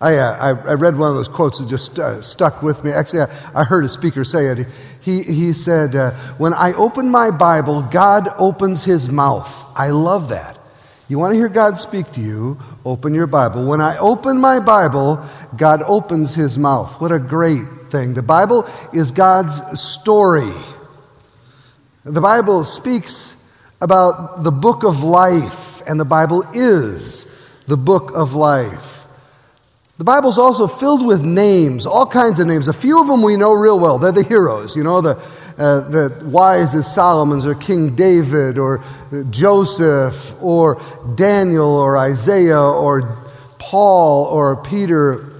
I, uh, I, I, read one of those quotes that just uh, stuck with me. Actually, I, I, heard a speaker say it. He, he said, uh, When I open my Bible, God opens his mouth. I love that. You want to hear God speak to you? Open your Bible. When I open my Bible, God opens his mouth. What a great thing. The Bible is God's story. The Bible speaks about the book of life, and the Bible is the book of life. The Bible's also filled with names, all kinds of names. A few of them we know real well. They're the heroes, you know, the, uh, the wise as Solomon's or King David or Joseph or Daniel or Isaiah or Paul or Peter.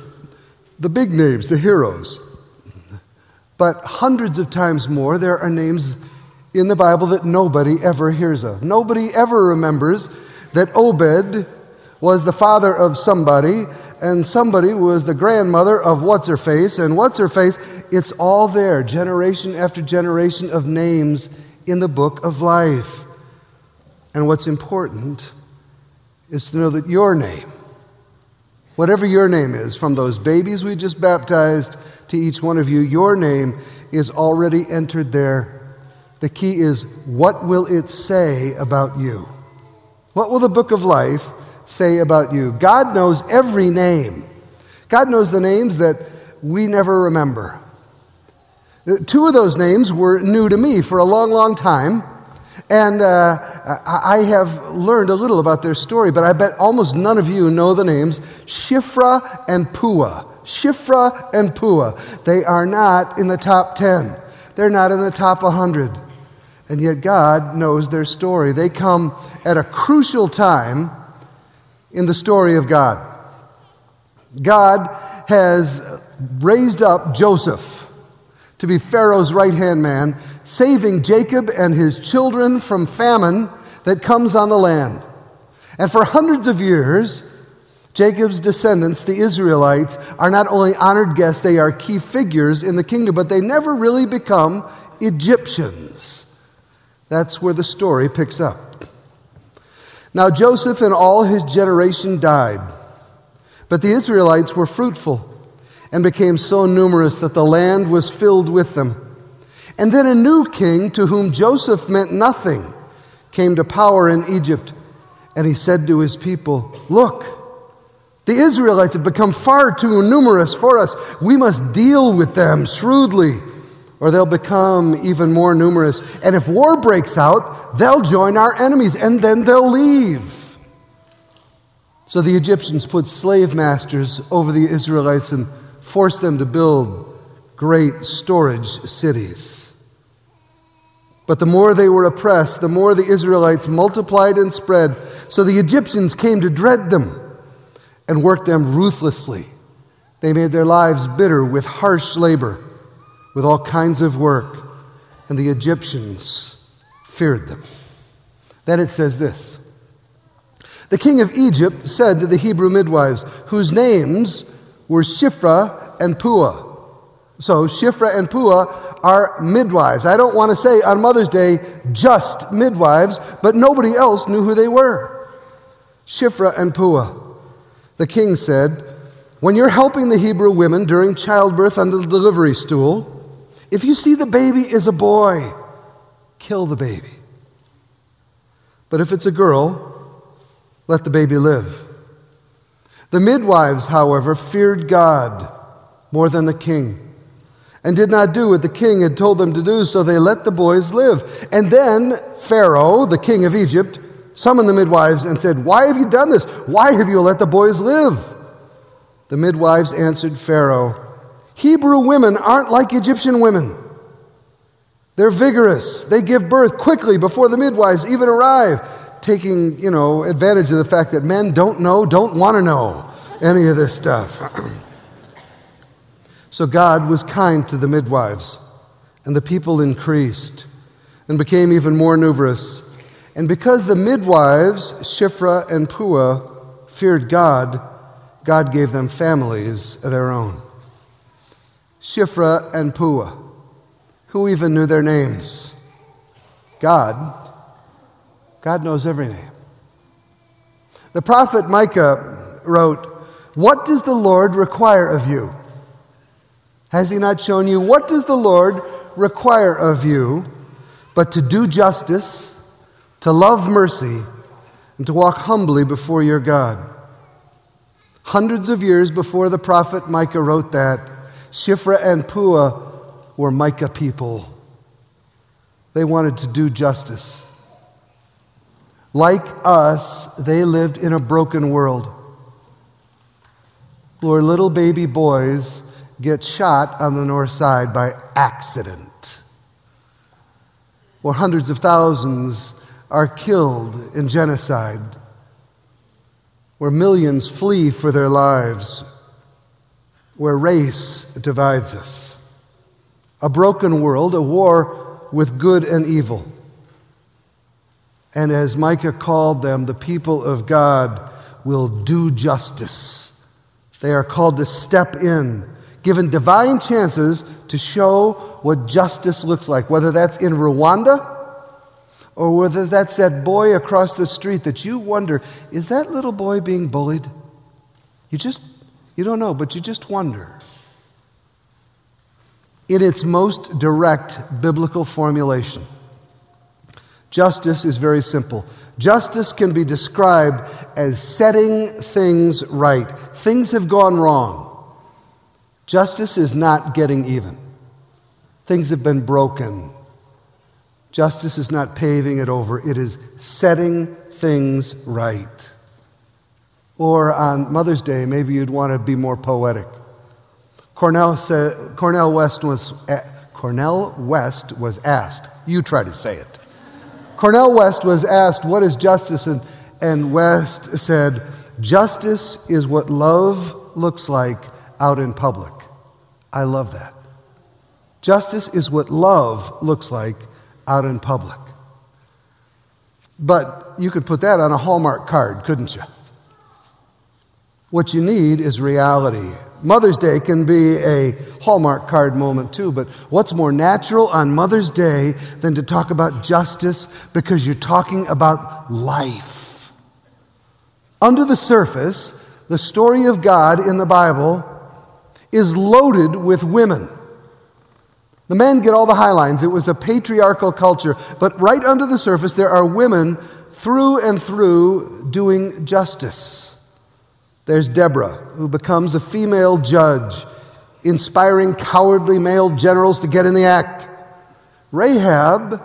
The big names, the heroes. But hundreds of times more, there are names in the Bible that nobody ever hears of. Nobody ever remembers that Obed was the father of somebody and somebody was the grandmother of what's her face, and what's her face. It's all there, generation after generation of names in the book of life. And what's important is to know that your name, whatever your name is, from those babies we just baptized to each one of you, your name is already entered there. The key is what will it say about you? What will the book of life say about you. God knows every name. God knows the names that we never remember. Two of those names were new to me for a long, long time. And uh, I have learned a little about their story, but I bet almost none of you know the names Shifra and Pua. Shifra and Pua. They are not in the top 10, they're not in the top 100. And yet God knows their story. They come at a crucial time in the story of God. God has raised up Joseph to be Pharaoh's right hand man, saving Jacob and his children from famine that comes on the land. And for hundreds of years, Jacob's descendants, the Israelites, are not only honored guests, they are key figures in the kingdom, but they never really become Egyptians. That's where the story picks up. Now Joseph and all his generation died, but the Israelites were fruitful and became so numerous that the land was filled with them. And then a new king, to whom Joseph meant nothing, came to power in Egypt. And he said to his people, Look, the Israelites have become far too numerous for us. We must deal with them shrewdly, or they'll become even more numerous. And if war breaks out, they'll join our enemies and then they'll leave. So the Egyptians put slave masters over the Israelites and forced them to build great storage cities. But the more they were oppressed, the more the Israelites multiplied and spread. So the Egyptians came to dread them and worked them ruthlessly. They made their lives bitter with harsh labor, with all kinds of work. And the Egyptians feared them. Then it says this The king of Egypt said to the Hebrew midwives, whose names were Shifra and Puah. So Shifra and Puah are midwives. I don't want to say on Mother's Day just midwives, but nobody else knew who they were. Shifra and Puah. The king said, When you're helping the Hebrew women during childbirth on the delivery stool, if you see the baby is a boy, kill the baby. But if it's a girl, let the baby live. The midwives, however, feared God more than the king and did not do what the king had told them to do, so they let the boys live. And then Pharaoh, the king of Egypt, summoned the midwives and said, Why have you done this? Why have you let the boys live? The midwives answered Pharaoh, Hebrew women aren't like Egyptian women. They're vigorous. They give birth quickly before the midwives even arrive, taking, you know, advantage of the fact that men don't know, don't want to know any of this stuff. so God was kind to the midwives, and the people increased and became even more numerous. And because the midwives, Shifra and Puah, feared God, God gave them families of their own. Shifra and Puah. Who even knew their names? God. God knows every name. The prophet Micah wrote, What does the Lord require of you? Has He not shown you? What does the Lord require of you but to do justice, to love mercy, and to walk humbly before your God? Hundreds of years before the prophet Micah wrote that, Shiphrah and Puah were Micah people. They wanted to do justice. Like us, they lived in a broken world. Where little baby boys get shot on the north side by accident. Where hundreds of thousands are killed in genocide. Where millions flee for their lives. Where race divides us. A broken world, a war with good and evil. And as Micah called them, the people of God will do justice. They are called to step in, given divine chances to show what justice looks like, whether that's in Rwanda or whether that's that boy across the street that you wonder, is that little boy being bullied? You just, you don't know, but you just wonder. In its most direct biblical formulation, Justice is very simple. Justice can be described as setting things right. Things have gone wrong. Justice is not getting even. Things have been broken. Justice is not paving it over, it is setting things right. Or on Mother's Day, maybe you'd want to be more poetic. Cornel, said, Cornel, West was, Cornel West was asked, you try to say it. Cornel West was asked, What is justice? And, and West said, Justice is what love looks like out in public. I love that. Justice is what love looks like out in public. But you could put that on a Hallmark card, couldn't you? What you need is reality. Mother's Day can be a Hallmark card moment too, but what's more natural on Mother's Day than to talk about justice because you're talking about life? Under the surface, the story of God in the Bible is loaded with women. The men get all the highlines. It was a patriarchal culture, but right under the surface, there are women through and through doing justice. There's Deborah, who becomes a female judge, inspiring cowardly male generals to get in the act. Rahab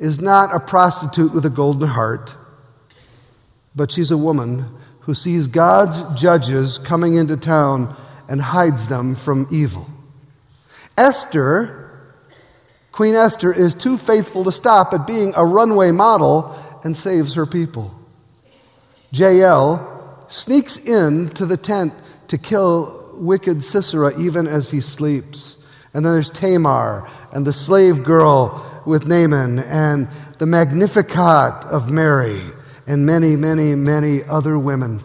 is not a prostitute with a golden heart, but she's a woman who sees God's judges coming into town and hides them from evil. Esther, Queen Esther, is too faithful to stop at being a runway model and saves her people. Jael sneaks in to the tent to kill wicked Sisera even as he sleeps. And then there's Tamar and the slave girl with Naaman and the Magnificat of Mary and many, many, many other women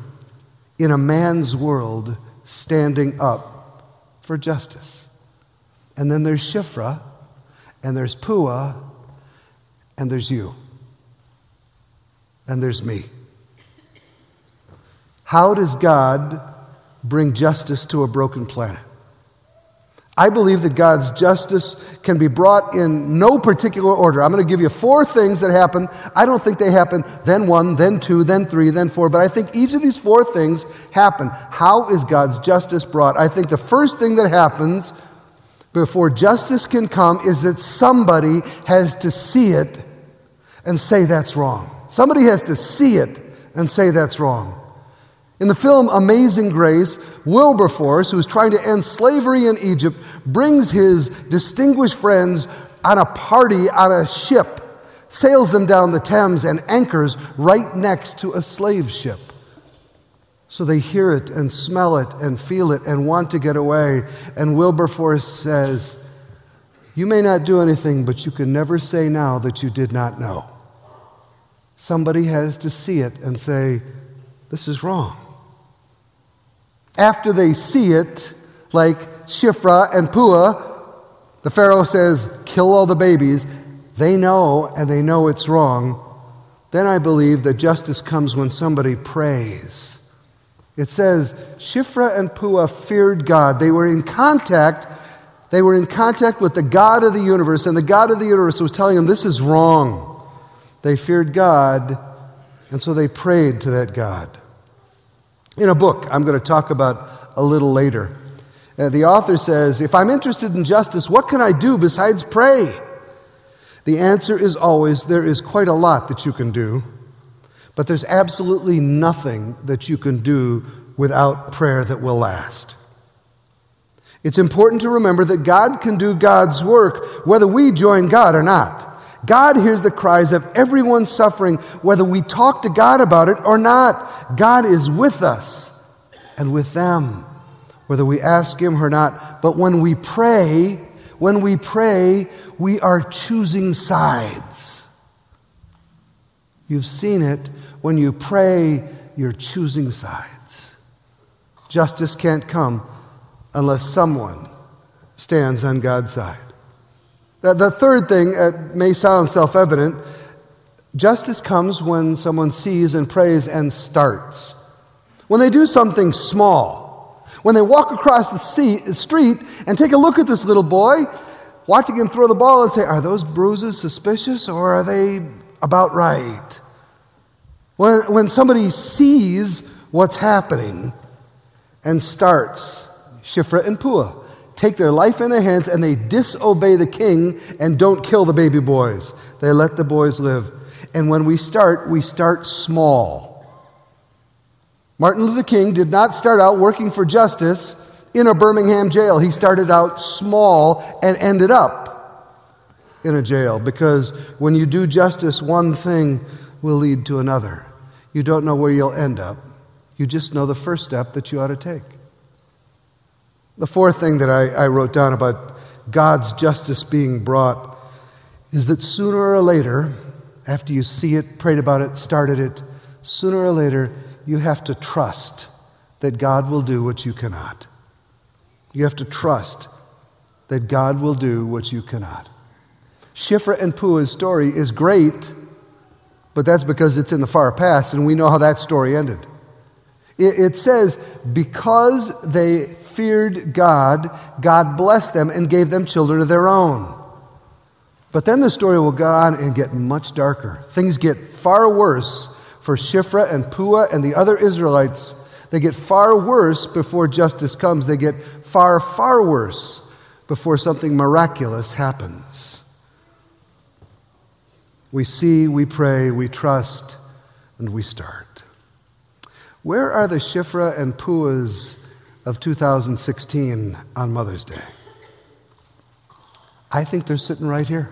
in a man's world standing up for justice. And then there's Shifra and there's Puah and there's you and there's me. How does God bring justice to a broken planet? I believe that God's justice can be brought in no particular order. I'm going to give you four things that happen. I don't think they happen then one, then two, then three, then four, but I think each of these four things happen. How is God's justice brought? I think the first thing that happens before justice can come is that somebody has to see it and say that's wrong. Somebody has to see it and say that's wrong. In the film Amazing Grace, Wilberforce, who is trying to end slavery in Egypt, brings his distinguished friends on a party on a ship, sails them down the Thames, and anchors right next to a slave ship. So they hear it and smell it and feel it and want to get away. And Wilberforce says, You may not do anything, but you can never say now that you did not know. Somebody has to see it and say, This is wrong. After they see it, like Shiphrah and Puah, the Pharaoh says, kill all the babies. They know, and they know it's wrong. Then I believe that justice comes when somebody prays It says Shiphrah and Puah feared God. They were in contact. They were in contact with the God of the universe, and the God of the universe was telling them this is wrong. They feared God, and so they prayed to that God. In a book I'm going to talk about a little later, uh, the author says, If I'm interested in justice, what can I do besides pray? The answer is always there is quite a lot that you can do. But there's absolutely nothing that you can do without prayer that will last. It's important to remember that God can do God's work whether we join God or not. God hears the cries of everyone suffering, whether we talk to God about it or not. God is with us and with them, whether we ask Him or not. But when we pray, when we pray, we are choosing sides. You've seen it when you pray, you're choosing sides. Justice can't come unless someone stands on God's side. The third thing uh, may sound self evident justice comes when someone sees and prays and starts. When they do something small, when they walk across the street and take a look at this little boy, watching him throw the ball and say, Are those bruises suspicious or are they about right? When, when somebody sees what's happening and starts, Shifra and Puah take their life in their hands and they disobey the king and don't kill the baby boys. They let the boys live. And when we start, we start small. Martin Luther King did not start out working for justice in a Birmingham jail. He started out small and ended up in a jail because when you do justice, one thing will lead to another. You don't know where you'll end up. You just know the first step that you ought to take. The fourth thing that I, I wrote down about God's justice being brought is that sooner or later, after you see it, prayed about it, started it, sooner or later, you have to trust that God will do what you cannot. You have to trust that God will do what you cannot. Shifra and Puah's story is great but that's because it's in the far past, and we know how that story ended. It, it says, because they feared God, God blessed them and gave them children of their own. But then the story will go on and get much darker. Things get far worse for Shifra and Puah and the other Israelites. They get far worse before justice comes. They get far, far worse before something miraculous happens. We see, we pray, we trust, and we start. Where are the Shifra and Puahs of 2016 on Mother's Day? I think they're sitting right here.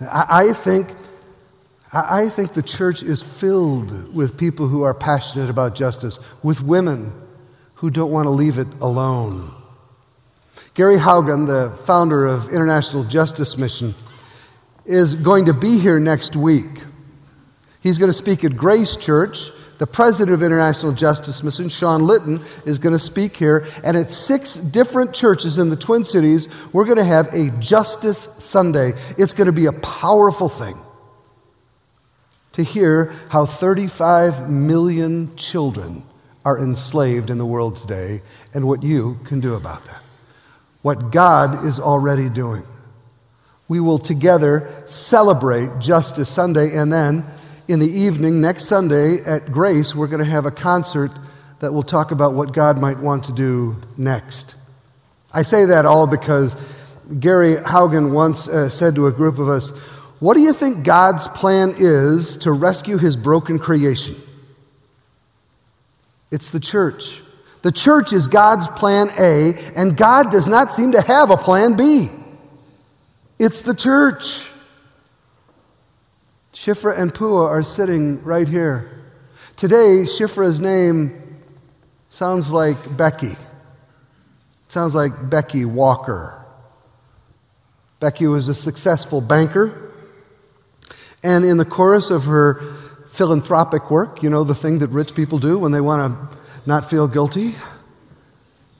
I, think, I think the church is filled with people who are passionate about justice, with women who don't want to leave it alone. Gary Haugen, the founder of International Justice Mission, is going to be here next week. He's going to speak at Grace Church. The president of International Justice Mission, Sean Litton, is going to speak here. And at six different churches in the Twin Cities, we're going to have a Justice Sunday. It's going to be a powerful thing to hear how 35 million children are enslaved in the world today and what you can do about that. What God is already doing we will together celebrate Justice Sunday. And then in the evening, next Sunday at Grace, we're going to have a concert that will talk about what God might want to do next. I say that all because Gary Haugen once uh, said to a group of us, What do you think God's plan is to rescue his broken creation? It's the church. The church is God's plan A, and God does not seem to have a plan B. It's the church. Shiphrah and Pua are sitting right here. Today, Shifra's name sounds like Becky. It sounds like Becky Walker. Becky was a successful banker. And in the course of her philanthropic work, you know, the thing that rich people do when they want to not feel guilty,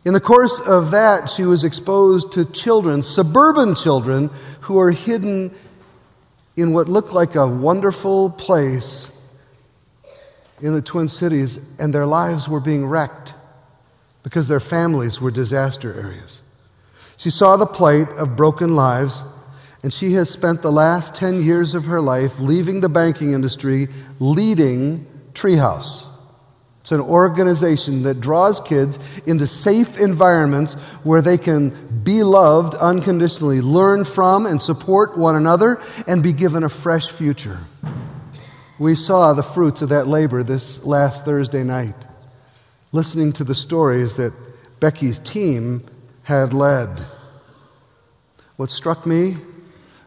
in the course of that, she was exposed to children, suburban children, who are hidden in what looked like a wonderful place in the Twin Cities, and their lives were being wrecked because their families were disaster areas. She saw the plight of broken lives, and she has spent the last 10 years of her life leaving the banking industry, leading Treehouse. It's an organization that draws kids into safe environments where they can be loved unconditionally, learn from and support one another, and be given a fresh future. We saw the fruits of that labor this last Thursday night, listening to the stories that Becky's team had led. What struck me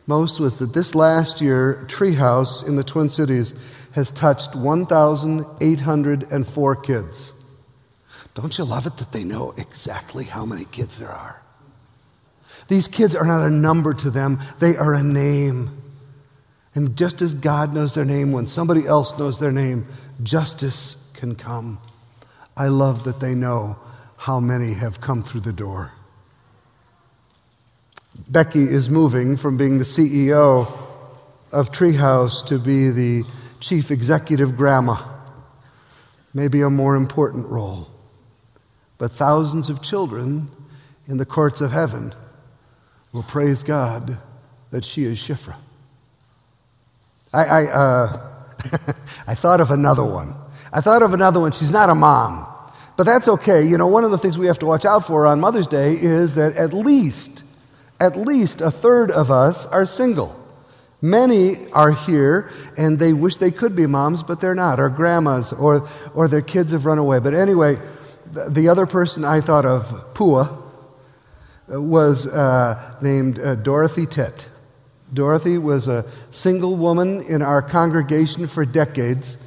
most was that this last year, Treehouse in the Twin Cities has touched 1,804 kids. Don't you love it that they know exactly how many kids there are? These kids are not a number to them, they are a name. And just as God knows their name, when somebody else knows their name, justice can come. I love that they know how many have come through the door. Becky is moving from being the CEO of Treehouse to be the chief executive grandma. Maybe a more important role. But thousands of children in the courts of heaven will praise God that she is Shifra. I, I, uh, I thought of another one. I thought of another one. She's not a mom, but that's okay. You know, one of the things we have to watch out for on Mother's Day is that at least, at least a third of us are single. Many are here and they wish they could be moms, but they're not, or grandmas, or, or their kids have run away. But anyway, the other person I thought of, Pua, was uh, named uh, Dorothy Titt. Dorothy was a single woman in our congregation for decades.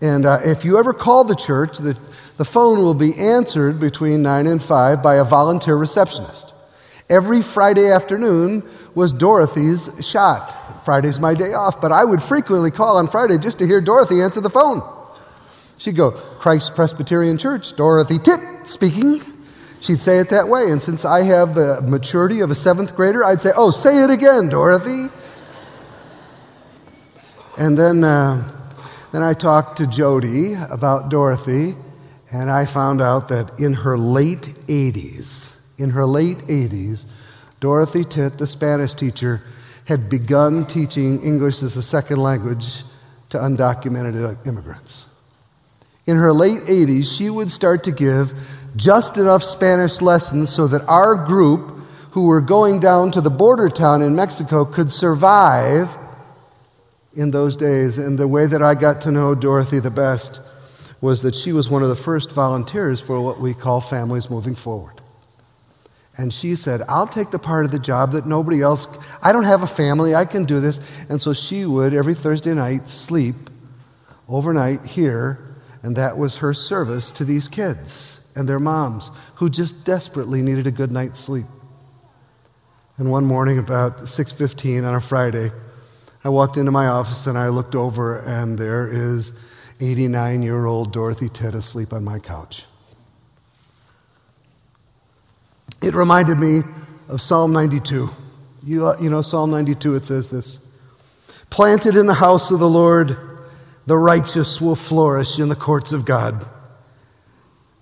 And uh, if you ever call the church, the, the phone will be answered between 9 and 5 by a volunteer receptionist. Every Friday afternoon was Dorothy's shot. Friday's my day off, but I would frequently call on Friday just to hear Dorothy answer the phone. She'd go, Christ Presbyterian Church, Dorothy Titt speaking. She'd say it that way. And since I have the maturity of a seventh grader, I'd say, Oh, say it again, Dorothy. And then, uh, then I talked to Jody about Dorothy, and I found out that in her late 80s, in her late 80s, Dorothy Titt, the Spanish teacher, had begun teaching English as a second language to undocumented uh, immigrants. In her late 80s, she would start to give just enough Spanish lessons so that our group, who were going down to the border town in Mexico, could survive in those days. And the way that I got to know Dorothy the best was that she was one of the first volunteers for what we call Families Moving Forward. And she said, I'll take the part of the job that nobody else, I don't have a family, I can do this. And so she would every Thursday night sleep overnight here, and that was her service to these kids and their moms who just desperately needed a good night's sleep. And one morning about 6:15 on a Friday, I walked into my office and I looked over and there is 89-year-old Dorothy Titt asleep on my couch. It reminded me of Psalm 92. You, uh, you know, Psalm 92, it says this Planted in the house of the Lord, the righteous will flourish in the courts of God.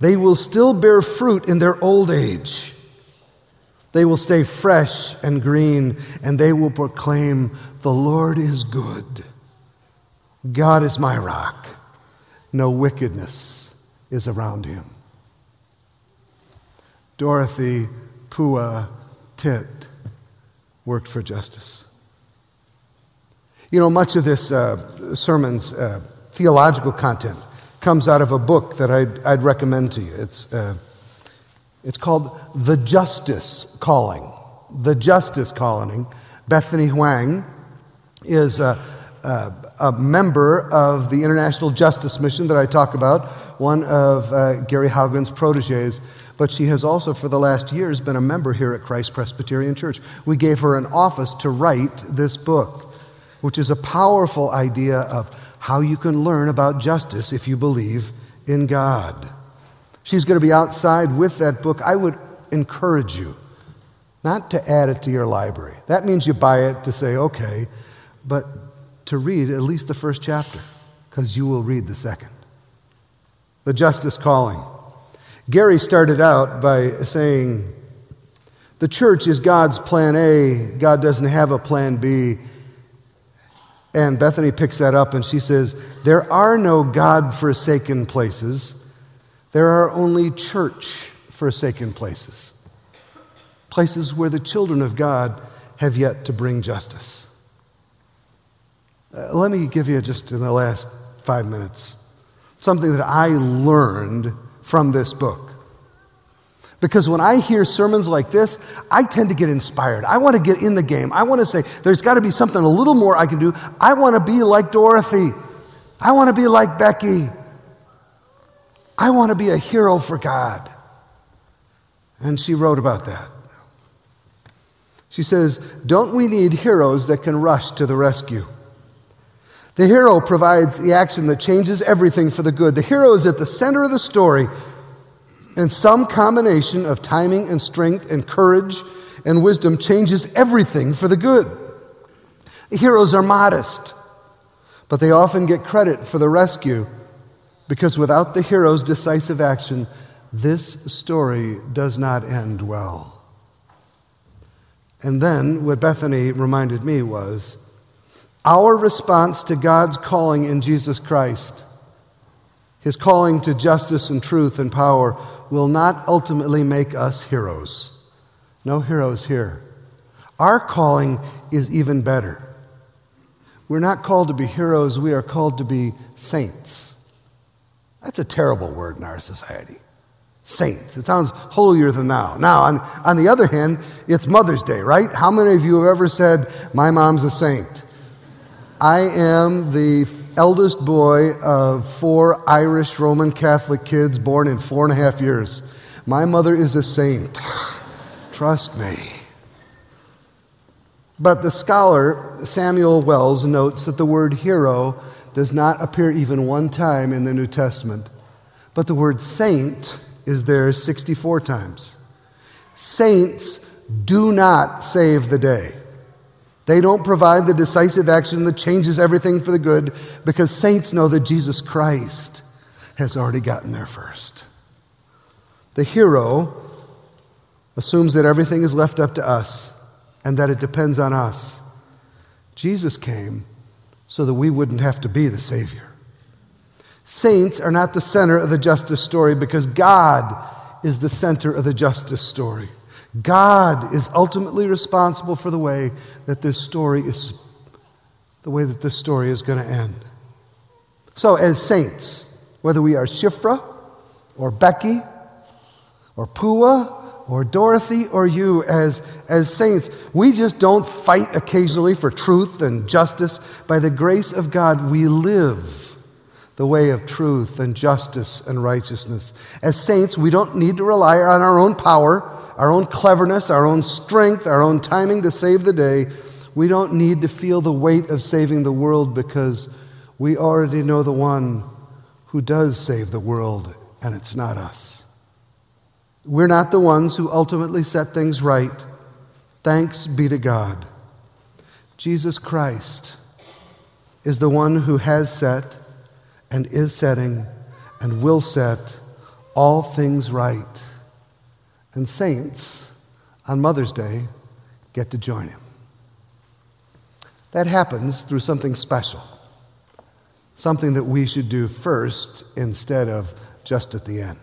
They will still bear fruit in their old age. They will stay fresh and green, and they will proclaim, The Lord is good. God is my rock. No wickedness is around him. Dorothy Pua Titt worked for justice. You know, much of this uh, sermon's uh, theological content comes out of a book that I'd, I'd recommend to you. It's, uh, it's called The Justice Calling. The Justice Calling. Bethany Hoang is a, a, a member of the International Justice Mission that I talk about, one of uh, Gary Haugen's proteges, but she has also, for the last years, been a member here at Christ Presbyterian Church. We gave her an office to write this book, which is a powerful idea of how you can learn about justice if you believe in God. She's going to be outside with that book. I would encourage you not to add it to your library. That means you buy it to say, okay, but to read at least the first chapter, because you will read the second. The justice calling. Gary started out by saying, The church is God's plan A, God doesn't have a plan B. And Bethany picks that up and she says, There are no God forsaken places, there are only church forsaken places. Places where the children of God have yet to bring justice. Uh, let me give you just in the last five minutes something that I learned from this book. Because when I hear sermons like this, I tend to get inspired. I want to get in the game. I want to say, there's got to be something a little more I can do. I want to be like Dorothy. I want to be like Becky. I want to be a hero for God. And she wrote about that. She says, Don't we need heroes that can rush to the rescue? The hero provides the action that changes everything for the good. The hero is at the center of the story, and some combination of timing and strength and courage and wisdom changes everything for the good. The heroes are modest, but they often get credit for the rescue because without the hero's decisive action, this story does not end well. And then what Bethany reminded me was our response to God's calling in Jesus Christ, his calling to justice and truth and power, will not ultimately make us heroes. No heroes here. Our calling is even better. We're not called to be heroes, we are called to be saints. That's a terrible word in our society. Saints. It sounds holier than thou. Now, on, on the other hand, it's Mother's Day, right? How many of you have ever said, My mom's a saint? I am the eldest boy of four Irish Roman Catholic kids born in four and a half years. My mother is a saint. Trust me. But the scholar Samuel Wells notes that the word hero does not appear even one time in the New Testament, but the word saint is there 64 times. Saints do not save the day. They don't provide the decisive action that changes everything for the good because saints know that Jesus Christ has already gotten there first. The hero assumes that everything is left up to us and that it depends on us. Jesus came so that we wouldn't have to be the Savior. Saints are not the center of the justice story because God is the center of the justice story. God is ultimately responsible for the way that this story is the way that this story is going to end. So, as saints, whether we are Shifra or Becky or Pua or Dorothy or you as, as saints, we just don't fight occasionally for truth and justice. By the grace of God, we live the way of truth and justice and righteousness. As saints, we don't need to rely on our own power our own cleverness, our own strength, our own timing to save the day. We don't need to feel the weight of saving the world because we already know the one who does save the world, and it's not us. We're not the ones who ultimately set things right. Thanks be to God. Jesus Christ is the one who has set and is setting and will set all things right. And saints on Mother's Day get to join him. That happens through something special, something that we should do first instead of just at the end.